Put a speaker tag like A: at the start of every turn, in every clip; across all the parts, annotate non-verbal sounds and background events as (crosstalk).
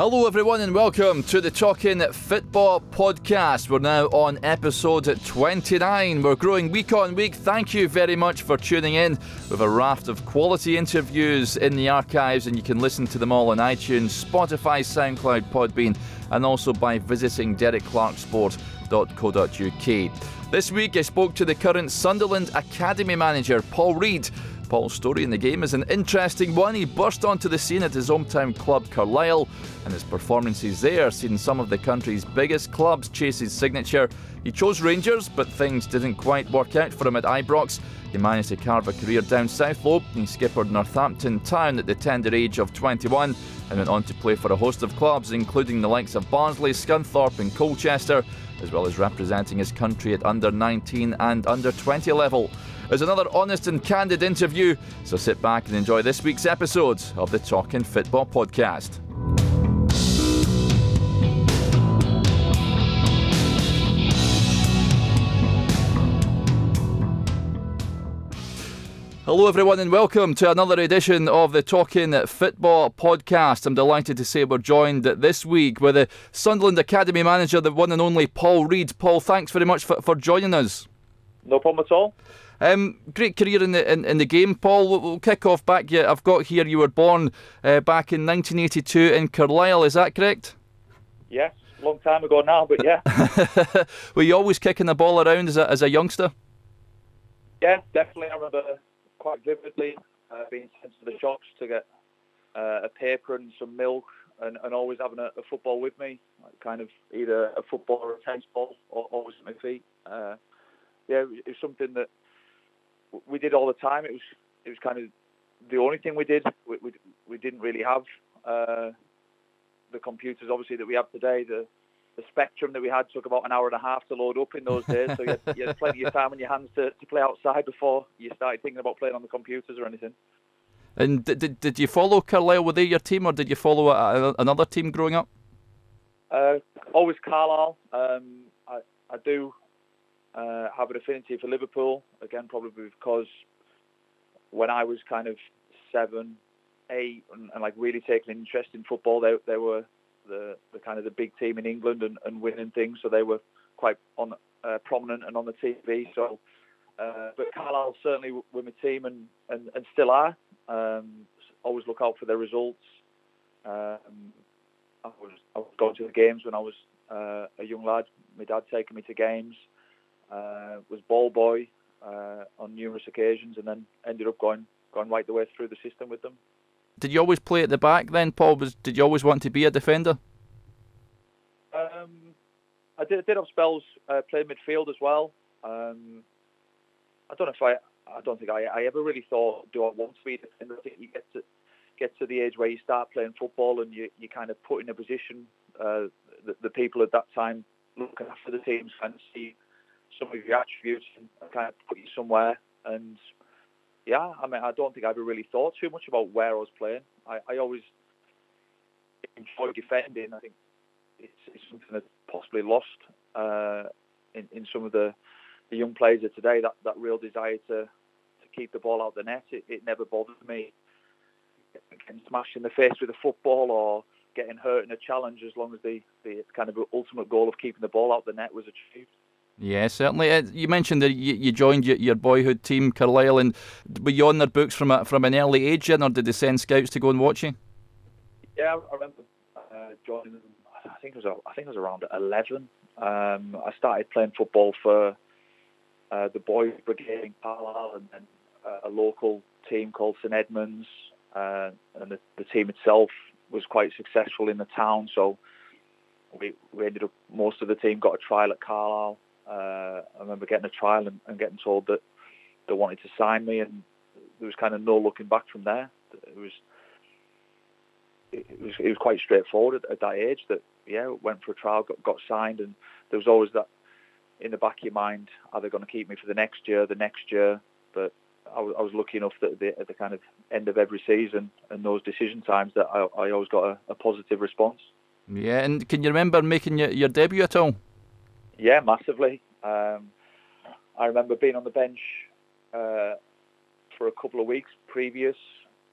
A: Hello, everyone, and welcome to the Talking Football podcast. We're now on episode 29. We're growing week on week. Thank you very much for tuning in. Have a raft of quality interviews in the archives, and you can listen to them all on iTunes, Spotify, SoundCloud, Podbean, and also by visiting derekclarksport.co.uk. This week, I spoke to the current Sunderland Academy manager, Paul Reid. Paul's story in the game is an interesting one. He burst onto the scene at his hometown club Carlisle, and his performances there seen some of the country's biggest clubs chase his signature. He chose Rangers, but things didn't quite work out for him at Ibrox. He managed to carve a career down South Low. He skippered Northampton Town at the tender age of 21 and went on to play for a host of clubs, including the likes of Barnsley, Scunthorpe, and Colchester, as well as representing his country at under 19 and under 20 level is another honest and candid interview. So sit back and enjoy this week's episode of the Talking Football Podcast. Hello, everyone, and welcome to another edition of the Talking Football podcast. I'm delighted to say we're joined this week with the Sunderland Academy manager, the one and only Paul Reid. Paul, thanks very much for, for joining us.
B: No problem at all.
A: Um, great career in the in, in, the game, Paul. We'll, we'll kick off back. Yeah, I've got here. You were born uh, back in 1982 in Carlisle. Is that correct?
B: Yes, long time ago now, but yeah. (laughs)
A: were you always kicking the ball around as a as a youngster?
B: Yeah, definitely. I remember quite vividly uh, being sent to the shops to get uh, a paper and some milk, and, and always having a, a, football with me, like kind of either a football or a tennis ball, or always at my feet. Uh, yeah, it was something that we did all the time. It was it was kind of the only thing we did. We we, we didn't really have uh, the computers, obviously, that we have today. The the spectrum that we had took about an hour and a half to load up in those days. So you had, you had plenty of time on your hands to, to play outside before you started thinking about playing on the computers or anything.
A: And did, did, did you follow Carlisle? Were they your team, or did you follow a, a, another team growing up?
B: Uh, always Carlisle. Um, I, I do uh, have an affinity for Liverpool again, probably because when I was kind of seven, eight, and, and like really taking an interest in football, they they were the, the kind of the big team in England and, and winning things, so they were quite on uh, prominent and on the TV. So, uh, but Carlisle certainly were my team and, and, and still are. Um, always look out for their results. Um, I was I was going to the games when I was uh, a young lad. My dad taking me to games uh, was ball boy uh, on numerous occasions, and then ended up going going right the way through the system with them.
A: Did you always play at the back then, Paul? Was did you always want to be a defender?
B: Um, I did, I did have spells uh, playing midfield as well. Um, I don't know if I. I don't think I, I ever really thought, do I want to be a defender? I think you get to get to the age where you start playing football and you, you kind of put in a position. Uh, the, the people at that time looking after the teams see some of your attributes and kind of put you somewhere. And yeah, I mean, I don't think I ever really thought too much about where I was playing. I, I always enjoy defending. I think it's, it's something that's possibly lost uh, in, in some of the, the young players of today. That, that real desire to, to keep the ball out the net. It, it never bothered me getting smashed in the face with a football or getting hurt in a challenge as long as the, the kind of ultimate goal of keeping the ball out the net was achieved.
A: Yeah, certainly. Uh, you mentioned that you, joined your, boyhood team, Carlisle, and were you on their books from a, from an early age, or did they send scouts to go and watch you?
B: Yeah, I remember uh, joining them. I think it was I think it was around eleven. Um, I started playing football for uh, the boys' brigade in Carlisle, and then uh, a local team called St Edmunds, uh, and the, the team itself was quite successful in the town. So we we ended up most of the team got a trial at Carlisle uh, I remember getting a trial and, and, getting told that they wanted to sign me, and there was kind of no looking back from there. It was it was it was quite straightforward at, at that age. That yeah, went for a trial, got got signed, and there was always that in the back of your mind: are they going to keep me for the next year, the next year? But I was, I was lucky enough that the, at the kind of end of every season and those decision times that I, I always got a, a positive response.
A: Yeah, and can you remember making your, your debut at all?
B: Yeah, massively. Um, I remember being on the bench uh, for a couple of weeks previous,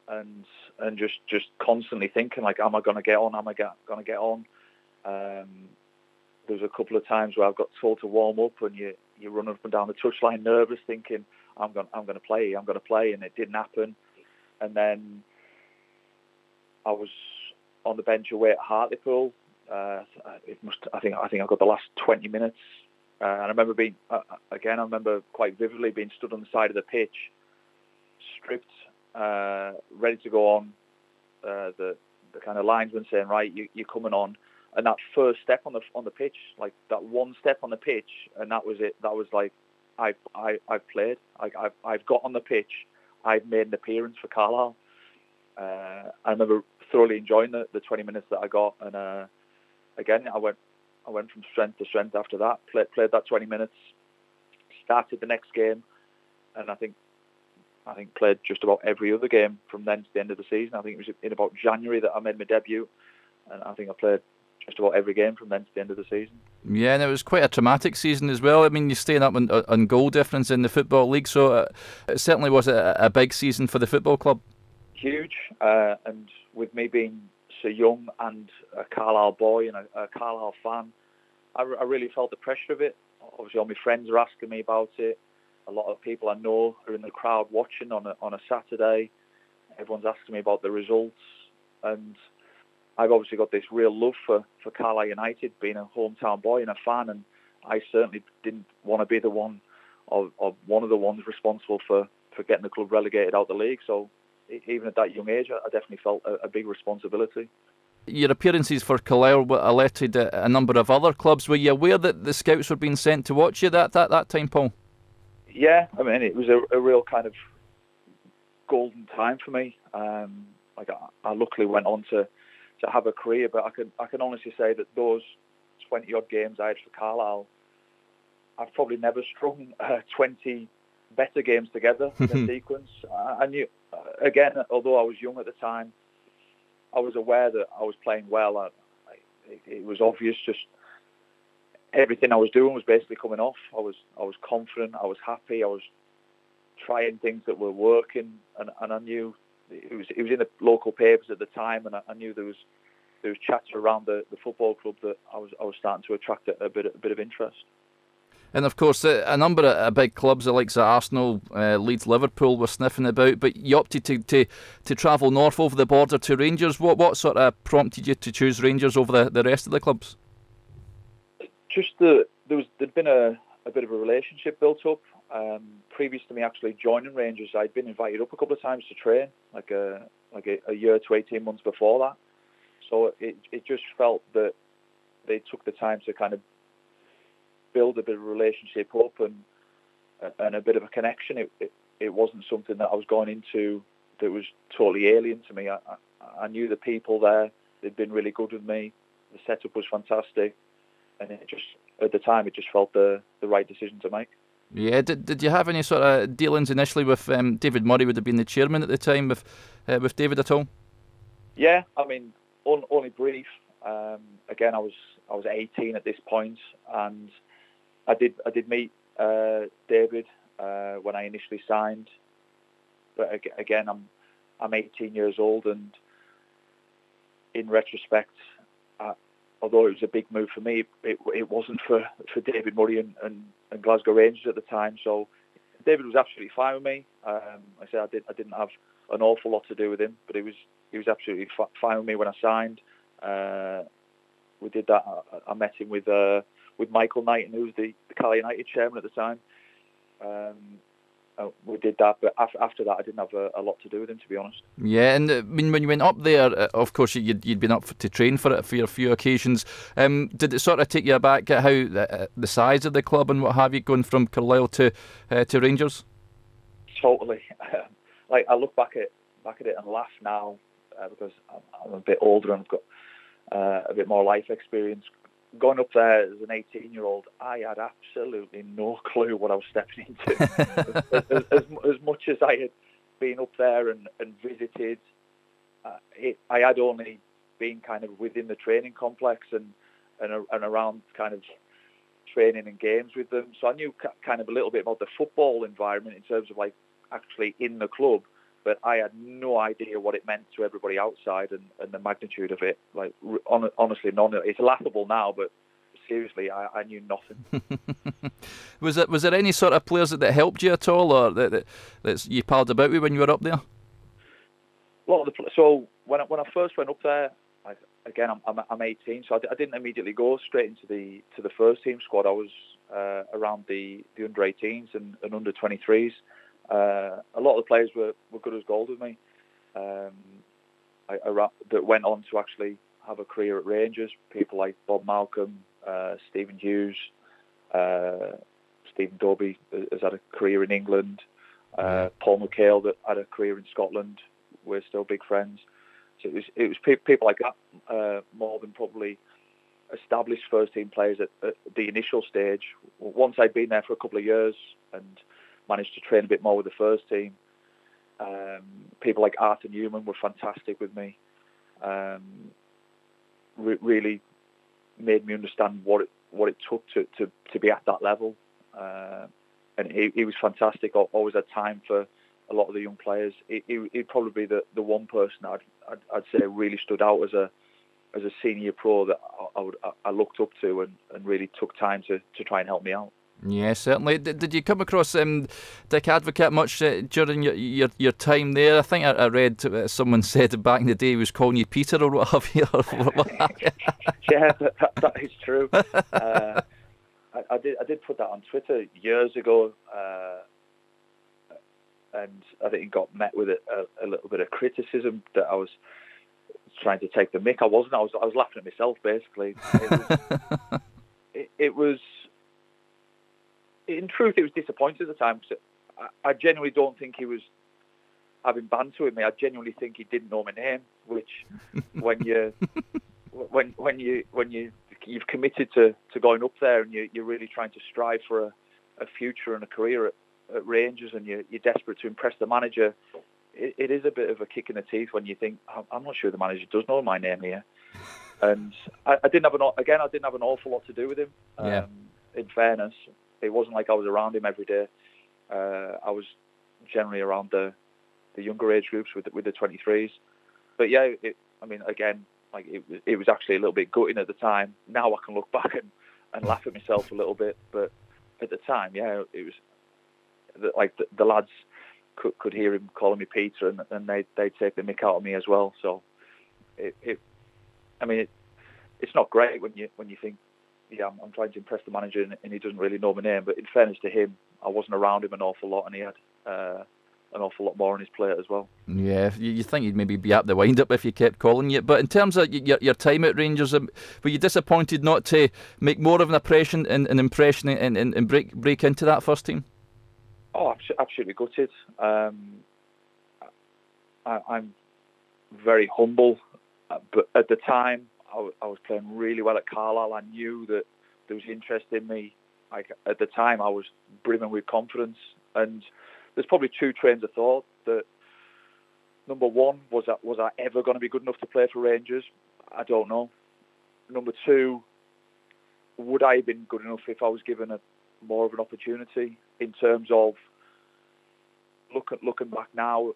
B: and and just just constantly thinking like, am I going to get on? Am I going to get on? Um, there was a couple of times where I've got told to warm up, and you you run up and down the touchline nervous, thinking I'm going I'm going to play, I'm going to play, and it didn't happen. And then I was on the bench away at Hartlepool. Uh, it must I think I think I got the last 20 minutes, uh, and I remember being uh, again I remember quite vividly being stood on the side of the pitch, stripped, uh, ready to go on. Uh, the the kind of linesman saying, right, you, you're coming on and that first step on the on the pitch, like that one step on the pitch, and that was it. That was like I've I, I've played. Like I've I've got on the pitch. I've made an appearance for Carlisle. Uh, I remember thoroughly enjoying the, the 20 minutes that I got, and uh, again I went I went from strength to strength after that. Played played that 20 minutes. Started the next game, and I think I think played just about every other game from then to the end of the season. I think it was in about January that I made my debut, and I think I played just about every game from then to the end of the season.
A: Yeah, and it was quite a traumatic season as well. I mean, you're staying up on, on goal difference in the Football League, so uh, it certainly was a, a, big season for the football club.
B: Huge, uh, and with me being so young and a Carlisle boy and a, a Carlisle fan, I, I really felt the pressure of it. Obviously, all my friends are asking me about it. A lot of people I know are in the crowd watching on a, on a Saturday. Everyone's asking me about the results, and I've obviously got this real love for, for Carlisle United, being a hometown boy and a fan, and I certainly didn't want to be the one or, one of the ones responsible for, for getting the club relegated out of the league. So even at that young age, I definitely felt a, a big responsibility.
A: Your appearances for Carlisle alerted a, a number of other clubs. Were you aware that the scouts were being sent to watch you that that, that time, Paul?
B: Yeah, I mean it was a, a real kind of golden time for me. Um, like I, I luckily went on to to have a career. But I can I can honestly say that those 20 odd games I had for Carlisle, I've probably never strung uh, 20 better games together in a (laughs) sequence. I, I knew uh, Uh, again, although I was young at the time, I was aware that I was playing well. I, it, it was obvious just everything I was doing was basically coming off. I was I was confident. I was happy. I was trying things that were working, and, and I knew it was it was in the local papers at the time, and I, I knew there was there was chatter around the, the football club that I was I was starting to attract a, a bit a bit of interest.
A: And of course, a number of big clubs, like Arsenal, uh, Leeds, Liverpool, were sniffing about. But you opted to, to, to travel north over the border to Rangers. What what sort of prompted you to choose Rangers over the, the rest of the clubs?
B: Just the there was there'd been a, a bit of a relationship built up. Um, previous to me actually joining Rangers, I'd been invited up a couple of times to train, like a like a, a year to eighteen months before that. So it it just felt that they took the time to kind of build a bit of a relationship up and and a bit of a connection. It, it, it wasn't something that I was going into that was totally alien to me. I, I, I knew the people there; they'd been really good with me. The setup was fantastic, and it just at the time it just felt the the right decision to make.
A: Yeah, did, did you have any sort of dealings initially with um, David Murray? Would have been the chairman at the time with uh, with David at all?
B: Yeah, I mean, on, only brief. Um, again, I was I was 18 at this point, and I did I did meet uh, David uh, when I initially signed. But again, I'm I'm 18 years old, and in retrospect, although it was a big move for me, it, it wasn't for, for David Murray and, and, and, Glasgow Rangers at the time. So David was absolutely fine with me. Um, I said I did I didn't have an awful lot to do with him, but he was he was absolutely fine with me when I signed. Uh, we did that. I, I met him with uh, with Michael Knighton, who was the, the Carlisle United chairman at the time. Um, uh, we did that, but after, after that, I didn't have a, a, lot to do with him, to be honest.
A: Yeah, and uh, when, when you went up there, uh, of course, you'd, you'd been up for, to train for it for a few occasions. Um, did it sort of take you aback at how the, the, size of the club and what have you, going from Carlisle to uh, to Rangers?
B: Totally. (laughs) like I look back at back at it and laugh now uh, because I'm, I'm, a bit older and I've got uh, a bit more life experience going up there as an 18 year old, I had absolutely no clue what I was stepping into. as, (laughs) as, as, as, much as I had been up there and, and visited, uh, it, I had only been kind of within the training complex and, and, and around kind of training and games with them. So I knew kind of a little bit about the football environment in terms of like actually in the club. But I had no idea what it meant to everybody outside and, and the magnitude of it. Like on, honestly, none. It's laughable now, but seriously, I, I knew nothing. (laughs)
A: was it was there any sort of players that, that helped you at all, or that, that that you palled about with when you were up there?
B: A lot of the so when I, when I first went up there, I, again I'm, I'm, I'm 18, so I, I, didn't immediately go straight into the to the first team squad. I was uh, around the, the under 18s and, and under 23s. Uh, a lot of the players were, were good as gold with me. Um, I, I, that went on to actually have a career at Rangers. People like Bob Malcolm, uh, Stephen Hughes, uh, Stephen Dobbie has had a career in England. Uh, Paul McHale that had a career in Scotland. We're still big friends. So it was it was pe- people like that uh, more than probably established first team players at, at, the initial stage. Once I'd been there for a couple of years and managed to train a bit more with the first team, um, people like Arthur Numan were fantastic with me. Um, re- really made me understand what it what it took to, to, to be at that level. Uh, and he, he, was fantastic. Always had time for a lot of the young players. He, he, would probably be the, the one person I'd, I'd, I'd, say really stood out as a as a senior pro that I, I would I looked up to and, and really took time to, to try and help me out.
A: Yeah, certainly. Did, did you come across um, Dick Advocaat much uh, during your, your, your time there? I think I, I read uh, someone (laughs) said back in the day he was calling you Peter or what have you. (laughs) (laughs)
B: yeah, that, that is true. Uh, I, I, did I did put that on Twitter years ago, uh, and I think it got met with a, a, a, little bit of criticism that I was trying to take the mick. I wasn't. I was I was laughing at myself basically. It was, it, it was in truth, it was disappointing at the time because I, I genuinely don't think he was having banter with me. I genuinely think he didn't know my name, which (laughs) when you when when you when you you've committed to, to going up there and you, you're really trying to strive for a, a future and a career at, at Rangers and you're, you're desperate to impress the manager, it, it is a bit of a kick in the teeth when you think I'm not sure the manager does know my name here. (laughs) And I, I didn't have an again I didn't have an awful lot to do with him.
A: Yeah.
B: Um, in fairness, it wasn't like I was around him every day. Uh, I was generally around the the younger age groups with the, with the 23s. But yeah, it, I mean, again, like it, it was actually a little bit gutting at the time. Now I can look (laughs) back and, and laugh at myself a little bit, but at the time, yeah, it was like the, the lads could, could hear him calling me Peter, and, and they they take the mick out of me as well. So it, it I mean, it, it's not great when you when you think yeah, I'm, I'm, trying to impress the manager, and, and, he doesn't really know my name. But in fairness to him, I wasn't around him an awful lot, and he had uh, an awful lot more on his plate as well.
A: Yeah, you, you think you'd maybe be at the wind up if you kept calling you. But in terms of your, your time at Rangers, um, were you disappointed not to make more of an impression and an impression and, and, and, break break into that first team?
B: Oh, absolutely gutted. Um, I, I'm very humble, uh, but at the time I, was playing really well at Carlisle. I knew that there was interest in me. Like at the time, I was brimming with confidence, and there's probably two trains of thought. That number one was that was I ever going to be good enough to play for Rangers? I don't know. Number two, would I have been good enough if I was given a more of an opportunity in terms of looking looking back now?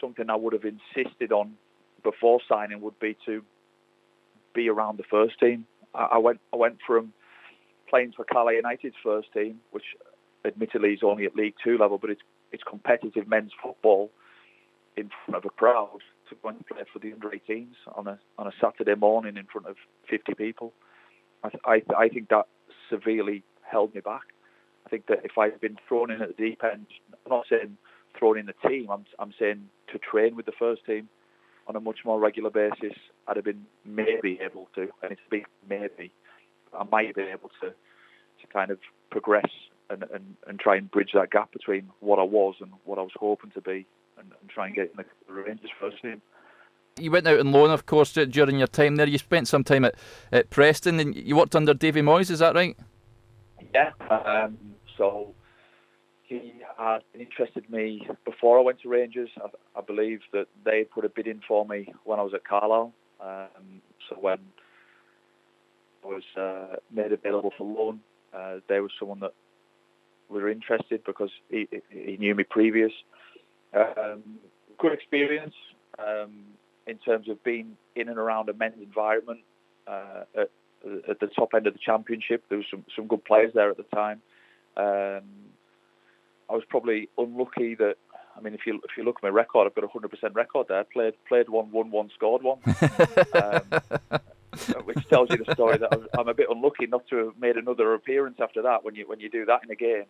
B: Something I would have insisted on before signing would be to be around the first team. I, I went I went from playing for Carlisle United's first team, which admittedly is only at League Two level, but it's it's competitive men's football in front of a crowd to go and play for the under 18s on a on a Saturday morning in front of 50 people. I I, I think that severely held me back. I think that if I'd been thrown in at the deep end, I'm not saying thrown in the team. I'm I'm saying to train with the first team on a much more regular basis, I'd have been maybe able to, and it's a big maybe, I might have been able to, to kind of progress and, and, and try and bridge that gap between what I was and what I was hoping to be and, and try and get in the Rangers first team.
A: You went out on loan, of course, during your time there. You spent some time at, at Preston and you worked under Davy Moyes, is that right?
B: Yeah. Um, so he had interested me before I went to Rangers. I, I believe that they put a bid in for me when I was at Carlisle. Um, so when I was uh, made available for loan, uh, there was someone that were interested because he, he knew me previous. Um, good experience um, in terms of being in and around a men's environment uh, at, at, the top end of the championship. There was some, some good players there at the time. Um, I was probably unlucky that I mean, if you if you look at my record, I've got a hundred percent record there. Played played one, won one, scored one, (laughs) um, which tells you the story that I'm a bit unlucky not to have made another appearance after that. When you when you do that in a game,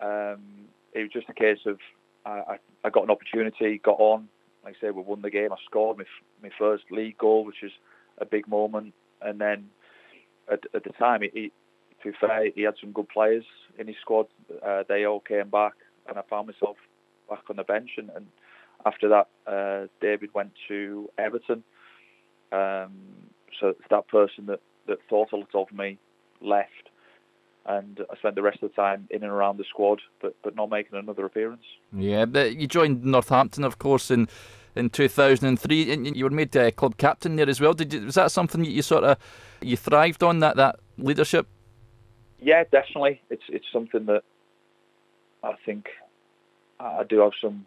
B: um, it was just a case of I, I got an opportunity, got on. Like I say, we won the game. I scored my my first league goal, which is a big moment. And then at, at the time, he, he, to fair, he had some good players in his squad. Uh, they all came back, and I found myself back on the bench. And, and after that, uh, David went to Everton. Um, so that person that, that thought a lot of me left, and I spent the rest of the time in and around the squad, but but not making another appearance.
A: Yeah, but you joined Northampton, of course, in in 2003, and you were made uh, club captain there as well. Did you, was that something that you sort of you thrived on that that leadership?
B: Yeah, definitely. It's it's something that I think I do have some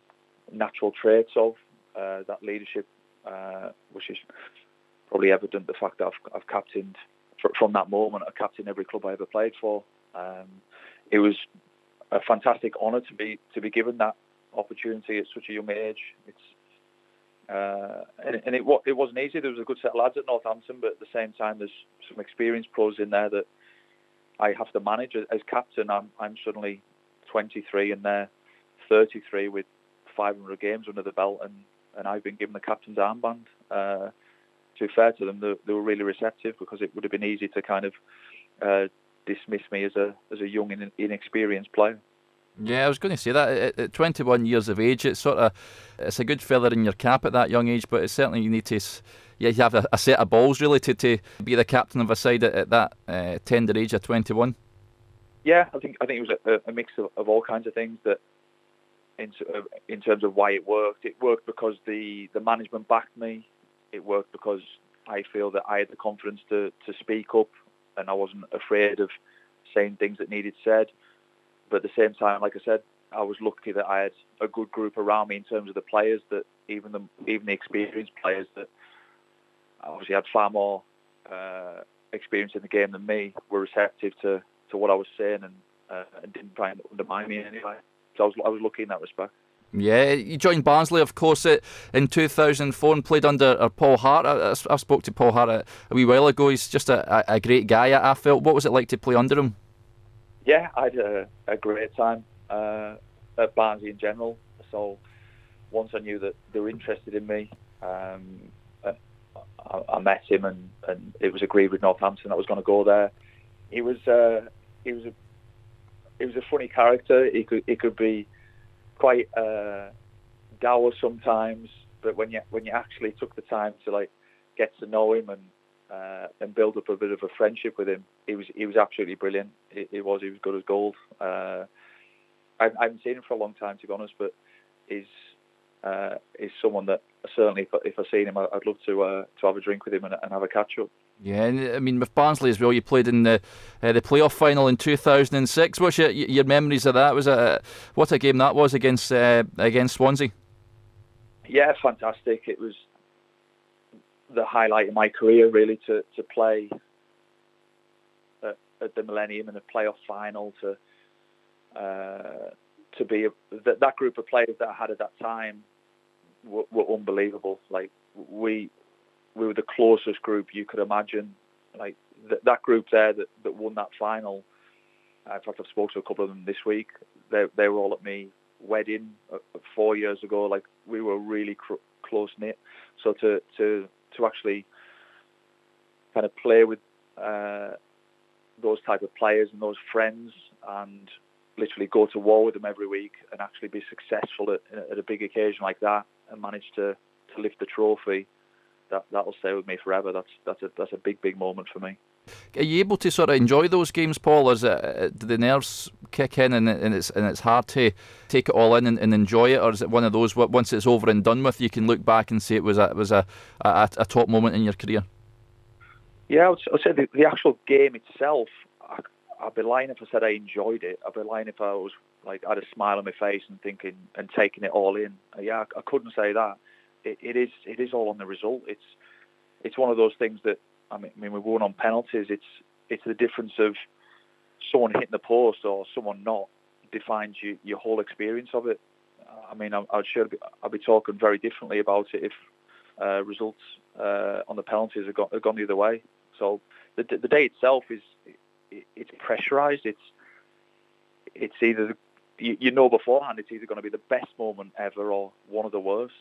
B: natural traits of uh, that leadership, uh, which is probably evident the fact that I've, I've captained from that moment. I captained every club I ever played for. Um, it was a fantastic honour to be to be given that opportunity at such a young age. It's uh, and, and, it it wasn't easy. There was a good set of lads at Northampton, but at the same time, there's some experienced pros in there that I have to manage as captain. I'm I'm suddenly 23 and they're 33 with 500 games under the belt, and, and I've been given the captain's armband. Uh, to be fair to them, they, they, were really receptive because it would have been easy to kind of uh, dismiss me as a as a young and inexperienced player.
A: Yeah, I was going to say that at, at 21 years of age, it's sort of it's a good feather in your cap at that young age, but it's certainly you need to yeah you have a, a set of balls really to, to be the captain of a side at, at that uh, tender age of 21.
B: Yeah, I think I think it was a, a mix of, of, all kinds of things that in, in terms of why it worked. It worked because the, the management backed me. It worked because I feel that I had the confidence to, to speak up and I wasn't afraid of saying things that needed said. But at the same time, like I said, I was lucky that I had a good group around me in terms of the players that even the even the experienced players that obviously had far more uh, experience in the game than me were receptive to, to what I was saying and, uh, and didn't try and undermine me in any way. So I was, I was lucky in that respect.
A: Yeah, you joined Barnsley, of course, in 2004 and played under uh, Paul Hart. I, I, spoke to Paul Hart a, a wee while ago. He's just a, a, great guy, I felt. What was it like to play under him?
B: Yeah, I had a, a great time uh, at Barnsley in general. So once I knew that they were interested in me, um, I, I, met him and, and it was agreed with Northampton I was going to go there. He was uh, he was a he was a funny character. He could he could be quite uh, dour sometimes, but when you when you actually took the time to like get to know him and uh, and build up a bit of a friendship with him, he was he was absolutely brilliant. He, was he was good as gold. Uh, I, I, haven't seen him for a long time to be honest, but he's uh, is someone that certainly if, if I seen him, I'd love to uh, to have a drink with him and, and have a catch up.
A: Yeah, and I mean with Barnsley as well, you played in the uh, the playoff final in 2006. What's your your memories of that? Was a what a game that was against uh, against Swansea?
B: Yeah, fantastic. It was the highlight of my career, really, to to play at, at the Millennium in a playoff final. To uh, to be a, that, that group of players that I had at that time were, were unbelievable. Like we we were the closest group you could imagine. Like th- that group there that, that won that final. Uh, in fact, I've spoken to a couple of them this week. They they were all at me wedding uh, four years ago. Like we were really cr- close knit. So to to to actually kind of play with uh, those type of players and those friends and literally go to war with them every week and actually be successful at, at a big occasion like that and manage to, to lift the trophy, that that'll stay with me forever. That's that's a that's a big big moment for me.
A: Are you able to sort of enjoy those games, Paul? Is it, uh, do the nerves kick in and, and it's and it's hard to take it all in and, and, enjoy it, or is it one of those once it's over and done with, you can look back and say it was a it was a, a, a top moment in your career?
B: Yeah, I would, I say the, the actual game itself, I, I'd be lying if I said I enjoyed it. I'd be lying if I was like had a smile on my face and thinking and taking it all in. Yeah, I, I couldn't say that. It, it is it is all on the result. It's it's one of those things that I mean, I mean we won on penalties. It's it's the difference of someone hitting the post or someone not defines you, your whole experience of it. I mean, I, I'd sure be, I'd be talking very differently about it if uh, results uh, on the penalties have gone, have gone the other way. So the, the day itself is it's pressurized. It's it's either you, you, know beforehand it's either going to be the best moment ever or one of the worst.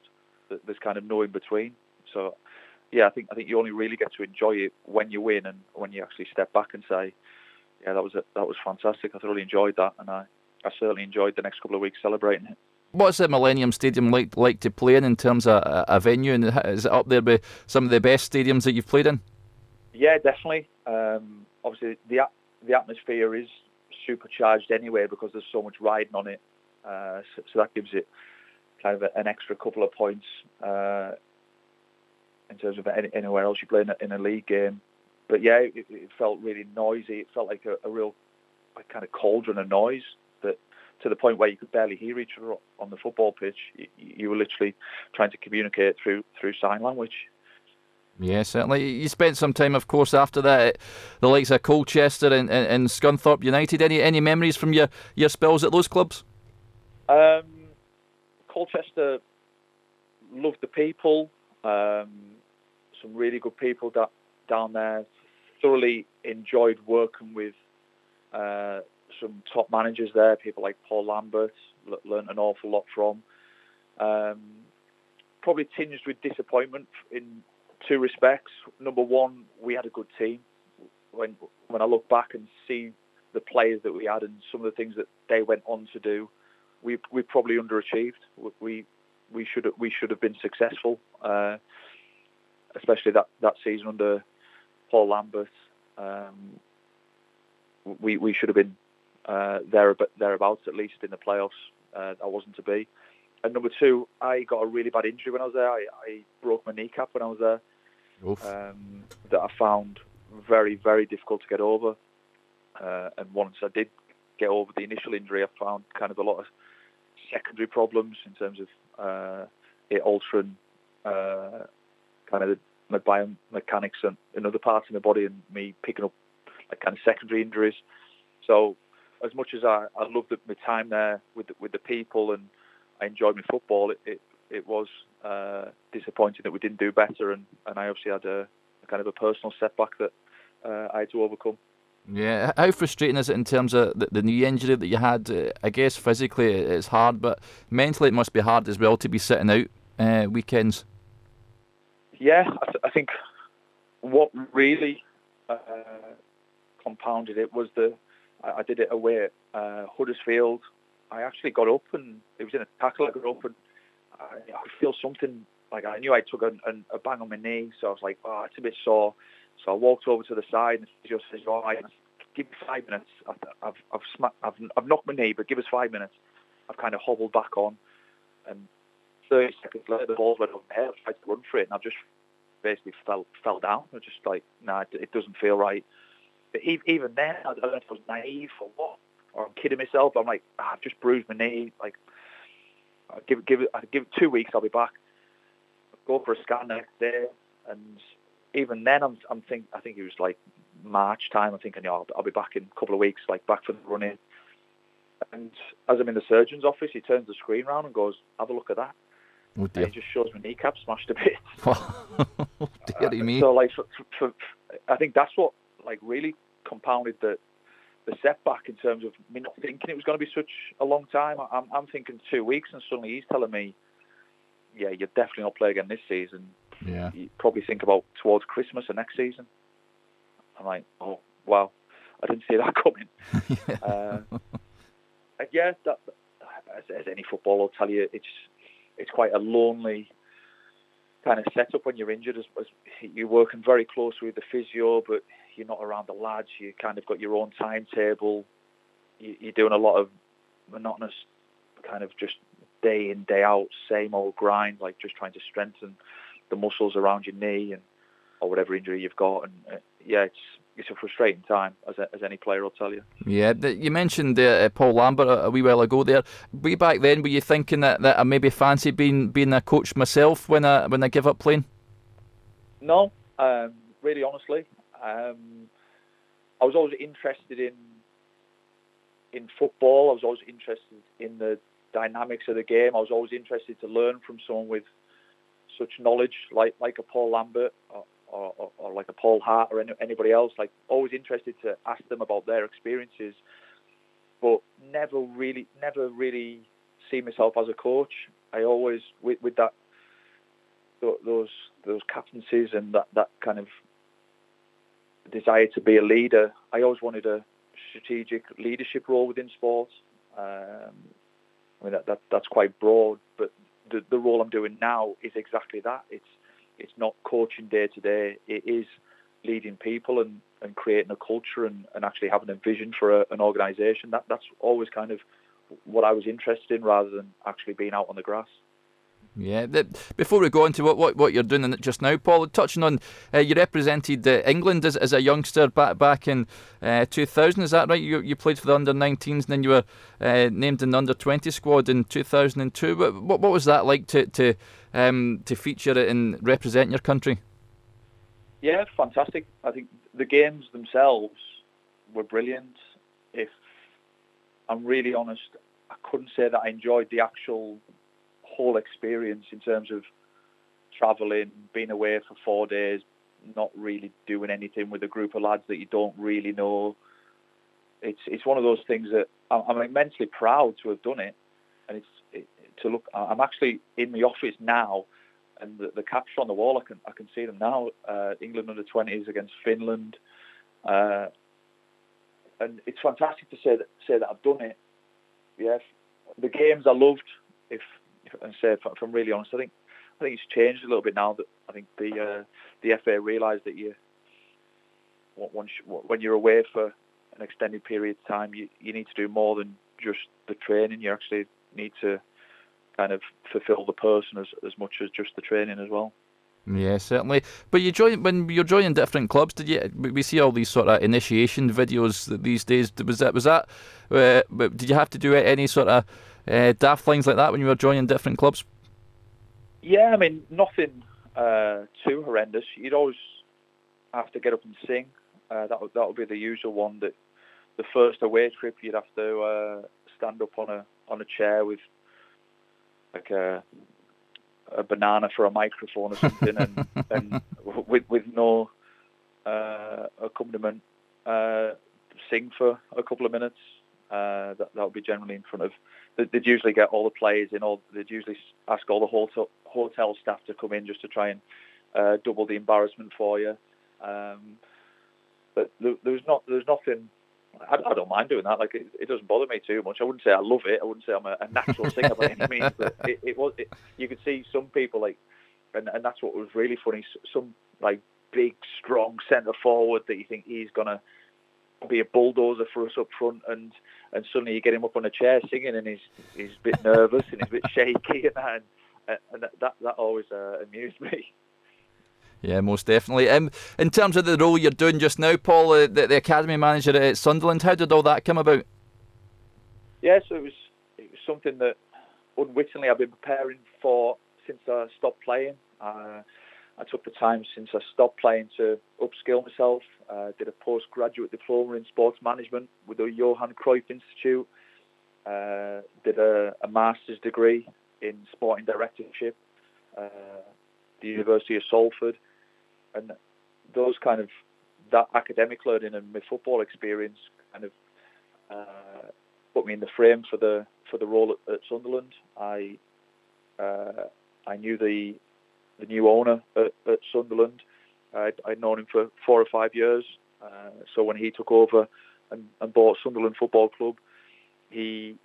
B: There's kind of no in between. So yeah, I think I think you only really get to enjoy it when you win and when you actually step back and say, yeah, that was a, that was fantastic. I thoroughly enjoyed that, and I, I certainly enjoyed the next couple of weeks celebrating it.
A: What's the Millennium Stadium like like to play in in terms of a, a venue, and is it up there with some of the best stadiums that you've played in?
B: Yeah, definitely. Um, obviously, the the atmosphere is supercharged anyway because there's so much riding on it, uh, so, so, that gives it kind of a, an extra couple of points uh, in terms of any, anywhere else you play in a, in a league game. But yeah, it, it, felt really noisy. It felt like a, a real like kind of cauldron of noise that to the point where you could barely hear each other on the football pitch. You, you were literally trying to communicate through through sign language.
A: Yeah, certainly. You spent some time, of course, after that, the likes of Colchester and, and, and Scunthorpe United. Any any memories from your, your spells at those clubs?
B: Um, Colchester loved the people. Um, some really good people that down there. Thoroughly enjoyed working with uh, some top managers there, people like Paul Lambert. Learned an awful lot from. Um, probably tinged with disappointment in two respects. Number one, we had a good team. When when I look back and see the players that we had and some of the things that they went on to do, we we probably underachieved. We we should we should have been successful, uh, especially that, that season under Paul Lambert. Um, we we should have been uh, there thereabouts at least in the playoffs. Uh, I wasn't to be. And number two, I got a really bad injury when I was there. I, I broke my kneecap when I was there um, that I found very, very difficult to get over. Uh, and once I did get over the initial injury, I found kind of a lot of secondary problems in terms of uh, it altering uh, kind of my biomechanics and, other parts of my body and me picking up like kind of secondary injuries. So as much as I, I loved my time there with the, with the people and I enjoyed my football, it, it, it was uh, disappointing that we didn't do better, and, and I obviously had a, a kind of a personal setback that uh, I had to overcome.
A: Yeah, how frustrating is it in terms of the, the knee injury that you had? Uh, I guess physically it's hard, but mentally it must be hard as well to be sitting out uh, weekends.
B: Yeah, I, th- I, think what really uh, compounded it was the I, I did it away at uh, Huddersfield. I actually got up and it was in a tackle. I got up and I, I could feel something like I knew I took a, a, bang on my knee, so I was like, oh, it's a bit sore. So I walked over to the side and he just says, all right, give me five minutes. I've I've I've, smacked, I've I've knocked my knee, but give us five minutes. I've kind of hobbled back on, and 30 seconds later the ball went up head. I tried to run for it, and I've just basically fell fell down. I was just like, nah, it, it doesn't feel right. But even then, I don't know if I was naive or what, or I'm kidding myself. I'm like, ah, I've just bruised my knee. Like I give it, give it, I give it two weeks. I'll be back. Go for a scan next day, and even then, I'm, I'm think, I think it was like March time. I'm thinking, yeah, I'll, I'll be back in a couple of weeks, like back for the running. And as I'm in the surgeon's office, he turns the screen around and goes, "Have a look at that." Oh and he just shows my kneecap smashed a bit. (laughs) (laughs)
A: Dear uh, me.
B: So, like, for, for, I think that's what like really compounded the the setback in terms of me not thinking it was going to be such a long time. I'm, I'm thinking two weeks, and suddenly he's telling me, "Yeah, you're definitely not playing again this season.
A: Yeah,
B: you probably think about towards Christmas or next season." I'm like, "Oh, wow, I didn't see that (laughs) coming." yeah, uh, yeah that, as, as any footballer will tell you, it's it's quite a lonely kind of setup when you're injured. As, as you're working very closely with the physio, but you're not around the lads. You kind of got your own timetable. You, you're doing a lot of monotonous, kind of just day in day out, same old grind, like just trying to strengthen the muscles around your knee and or whatever injury you've got. And uh, yeah, it's it's a frustrating time, as, a, as any player will tell you.
A: Yeah, you mentioned uh, Paul Lambert a, wee while ago there. Way back then, were you thinking that, that I maybe fancy being being a coach myself when I when I give up playing?
B: No, um, really, honestly, um, I was always interested in in football. I was always interested in the dynamics of the game. I was always interested to learn from someone with such knowledge, like like a Paul Lambert or, or, or like a Paul Hart or any, anybody else. Like always interested to ask them about their experiences, but never really, never really see myself as a coach. I always with, with that those those captaincies and that, that kind of desire to be a leader. I always wanted a strategic leadership role within sports. Um, I mean that, that that's quite broad, but the the role I'm doing now is exactly that. It's it's not coaching day to day. It is leading people and, and creating a culture and, and actually having a vision for a, an organisation. That that's always kind of what I was interested in, rather than actually being out on the grass.
A: Yeah. before we go on to what, what, what you're doing just now, Paul, touching on uh, you represented uh, England as, as a youngster back back in uh, 2000. Is that right? You you played for the under 19s, and then you were uh, named in the under 20 squad in 2002. What, what, what was that like to to um, to feature it and represent your country?
B: Yeah, fantastic. I think the games themselves were brilliant. If I'm really honest, I couldn't say that I enjoyed the actual whole experience in terms of traveling, being away for four days, not really doing anything with a group of lads that you don't really know. It's it's one of those things that I'm, immensely proud to have done it, and it's it, to look. I'm actually in the office now, and the, the caps on the wall. I can I can see them now. Uh, England under 20s against Finland, uh, and it's fantastic to say that say that I've done it. Yes, the games I loved. If and say, if, I'm really honest, I think I think it's changed a little bit now that I think the uh, the FA realised that you once when you're away for an extended period of time, you, you need to do more than just the training. You actually need to kind of fulfil the person as, as much as just the training as well.
A: Yeah, certainly. But you join when you're joining different clubs. Did you? We see all these sort of initiation videos these days. Was that? Was that? Uh, did you have to do any sort of uh, daft things like that when you were joining different clubs?
B: Yeah, I mean nothing uh, too horrendous. You'd always have to get up and sing. Uh, that would that would be the usual one. That the first away trip, you'd have to uh, stand up on a on a chair with like a a banana for a microphone or something, and, (laughs) and with with no uh, accompaniment, uh, sing for a couple of minutes. Uh, that that would be generally in front of. They'd usually get all the players in, or they'd usually ask all the hotel hotel staff to come in just to try and uh, double the embarrassment for you. Um, but there, there's not there's nothing I, I, don't mind doing that. Like it, it, doesn't bother me too much. I wouldn't say I love it. I wouldn't say I'm a, a natural singer by any means. But it, it was. It, you could see some people like, and, and that's what was really funny. Some like big, strong centre forward that you think he's gonna be a bulldozer for us up front, and and suddenly you get him up on a chair singing, and he's he's a bit (laughs) nervous and he's a bit shaky, and that and, and that that always uh, amused me.
A: Yeah, most definitely. Um, in terms of the role you're doing just now, Paul, uh, the, the academy manager at Sunderland, how did all that come about?
B: Yeah, so it was it was something that unwittingly I've been preparing for since I stopped playing. Uh, I took the time since I stopped playing to upskill myself. Uh, did a postgraduate diploma in sports management with the Johan Cruyff Institute. Uh, did a, a, master's degree in sporting directorship, uh, the University of Salford and those kind of that academic learning and my football experience kind of uh, put me in the frame for the for the role at, at Sunderland. I uh, I knew the the new owner at, at Sunderland. I'd, I'd, known him for four or five years. Uh, so when he took over and, and, bought Sunderland Football Club, he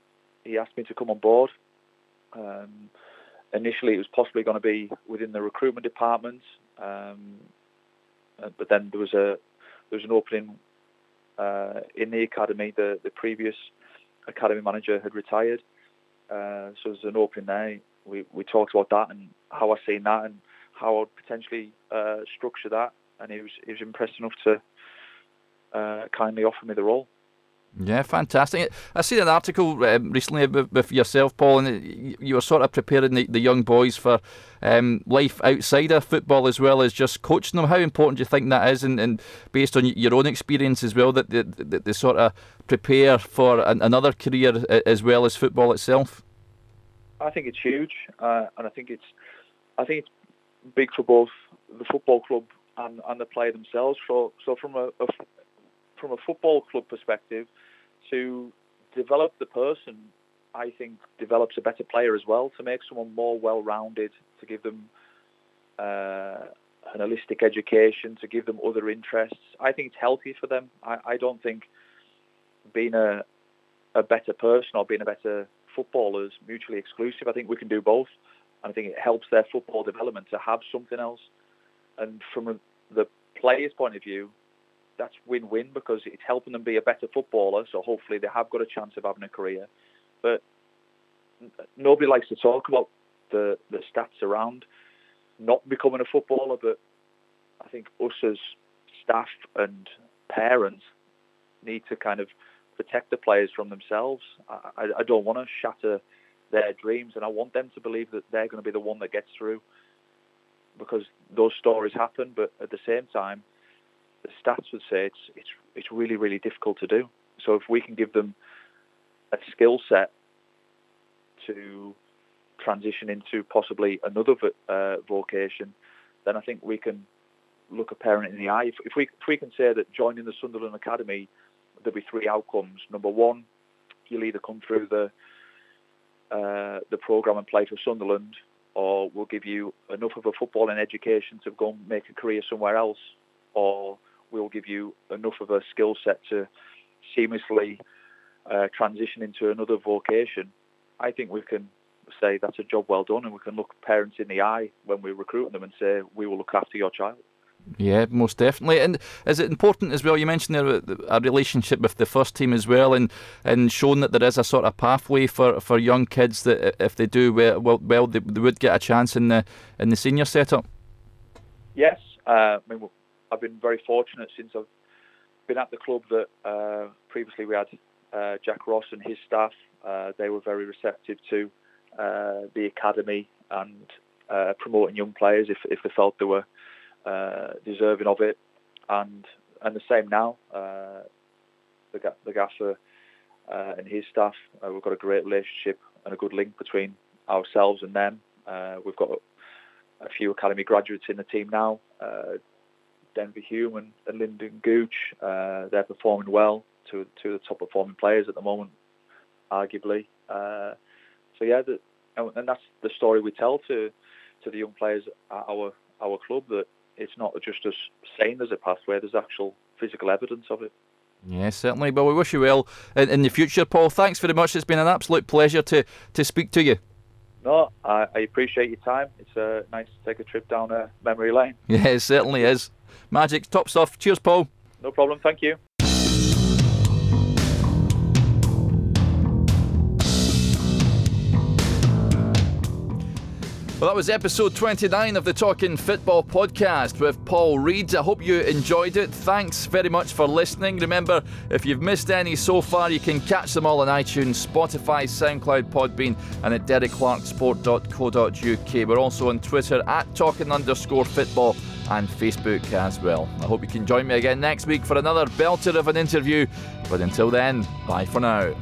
B: he asked me to come on board. Um, initially, it was possibly going to be within the recruitment department. Um, uh, but then there was a there was an opening uh, in the academy. The the previous academy manager had retired, uh, so there's an opening there. We we talked about that and how I seen that and how I'd potentially uh, structure that. And he was he was impressed enough to uh, kindly offer me the role.
A: Yeah, fantastic. I seen an article um, recently with, with, yourself, Paul, and you were sort of preparing the, the young boys for um, life outside of football as well as just coaching them. How important do you think that is, and, and based on your own experience as well, that they, that they sort of prepare for an, another career as well as football itself?
B: I think it's huge, uh, and I think it's I think it's big for both the football club and, and the player themselves. So, so from a, a from a football club perspective, to develop the person, I think develops a better player as well. To make someone more well-rounded, to give them uh, an holistic education, to give them other interests. I think it's healthy for them. I, I don't think being a a better person or being a better footballer is mutually exclusive. I think we can do both, and I think it helps their football development to have something else. And from the player's point of view, that's win-win because it's helping them be a better footballer. So hopefully they have got a chance of having a career. But nobody likes to talk about the the stats around not becoming a footballer. But I think us as staff and parents need to kind of protect the players from themselves. I, I don't want to shatter their dreams, and I want them to believe that they're going to be the one that gets through because those stories happen. But at the same time, the stats would say it's it's it's really really difficult to do. So if we can give them a skill set to transition into possibly another uh, vocation, then I think we can look a parent in the eye. If, if, we if we can say that joining the Sunderland Academy, there'll be three outcomes. Number one, you'll either come through the uh, the program and play for Sunderland, or we'll give you enough of a footballing education to go and make a career somewhere else, or we'll give you enough of a skill set to seamlessly uh, transition into another vocation, I think we can say that's a job well done and we can look parents in the eye when we're recruiting them and say, we will look after your child.
A: Yeah, most definitely. And is it important as well? You mentioned there a relationship with the first team as well, and, and showing that there is a sort of pathway for, for young kids that if they do well, well, they, they would get a chance in the in the senior setup.
B: Yes, uh, I mean I've been very fortunate since I've been at the club that uh, previously we had uh, Jack Ross and his staff. Uh, they were very receptive to uh, the academy and uh, promoting young players if, if they felt they were uh, deserving of it. And and the same now. the, the gaffer and his staff, we've got a great relationship and a good link between ourselves and them. we've got a few academy graduates in the team now. Uh, Denver Hume and, and Lynden Gooch. Uh, they're performing well, two, two of the top performing players at the moment, arguably. Uh, so yeah, the, and that's the story we tell to to the young players at our our club that it's not just us saying there's a pathway, there's actual physical evidence of it.
A: Yes, certainly. Well, we wish you well in, in the future, Paul. Thanks very much. It's been an absolute pleasure to, to speak to you.
B: No, I, I appreciate your time. It's uh, nice to take a trip down uh, memory lane. (laughs)
A: Yeah, it certainly is. Magic, top stuff. Cheers, Paul.
B: No problem. Thank you.
A: Well, that was episode 29 of the Talking Football podcast with Paul Reid. I hope you enjoyed it. Thanks very much for listening. Remember, if you've missed any so far, you can catch them all on iTunes, Spotify, SoundCloud, Podbean, and at derekclarksport.co.uk. We're also on Twitter at talking underscore football and Facebook as well. I hope you can join me again next week for another belter of an interview. But until then, bye for now.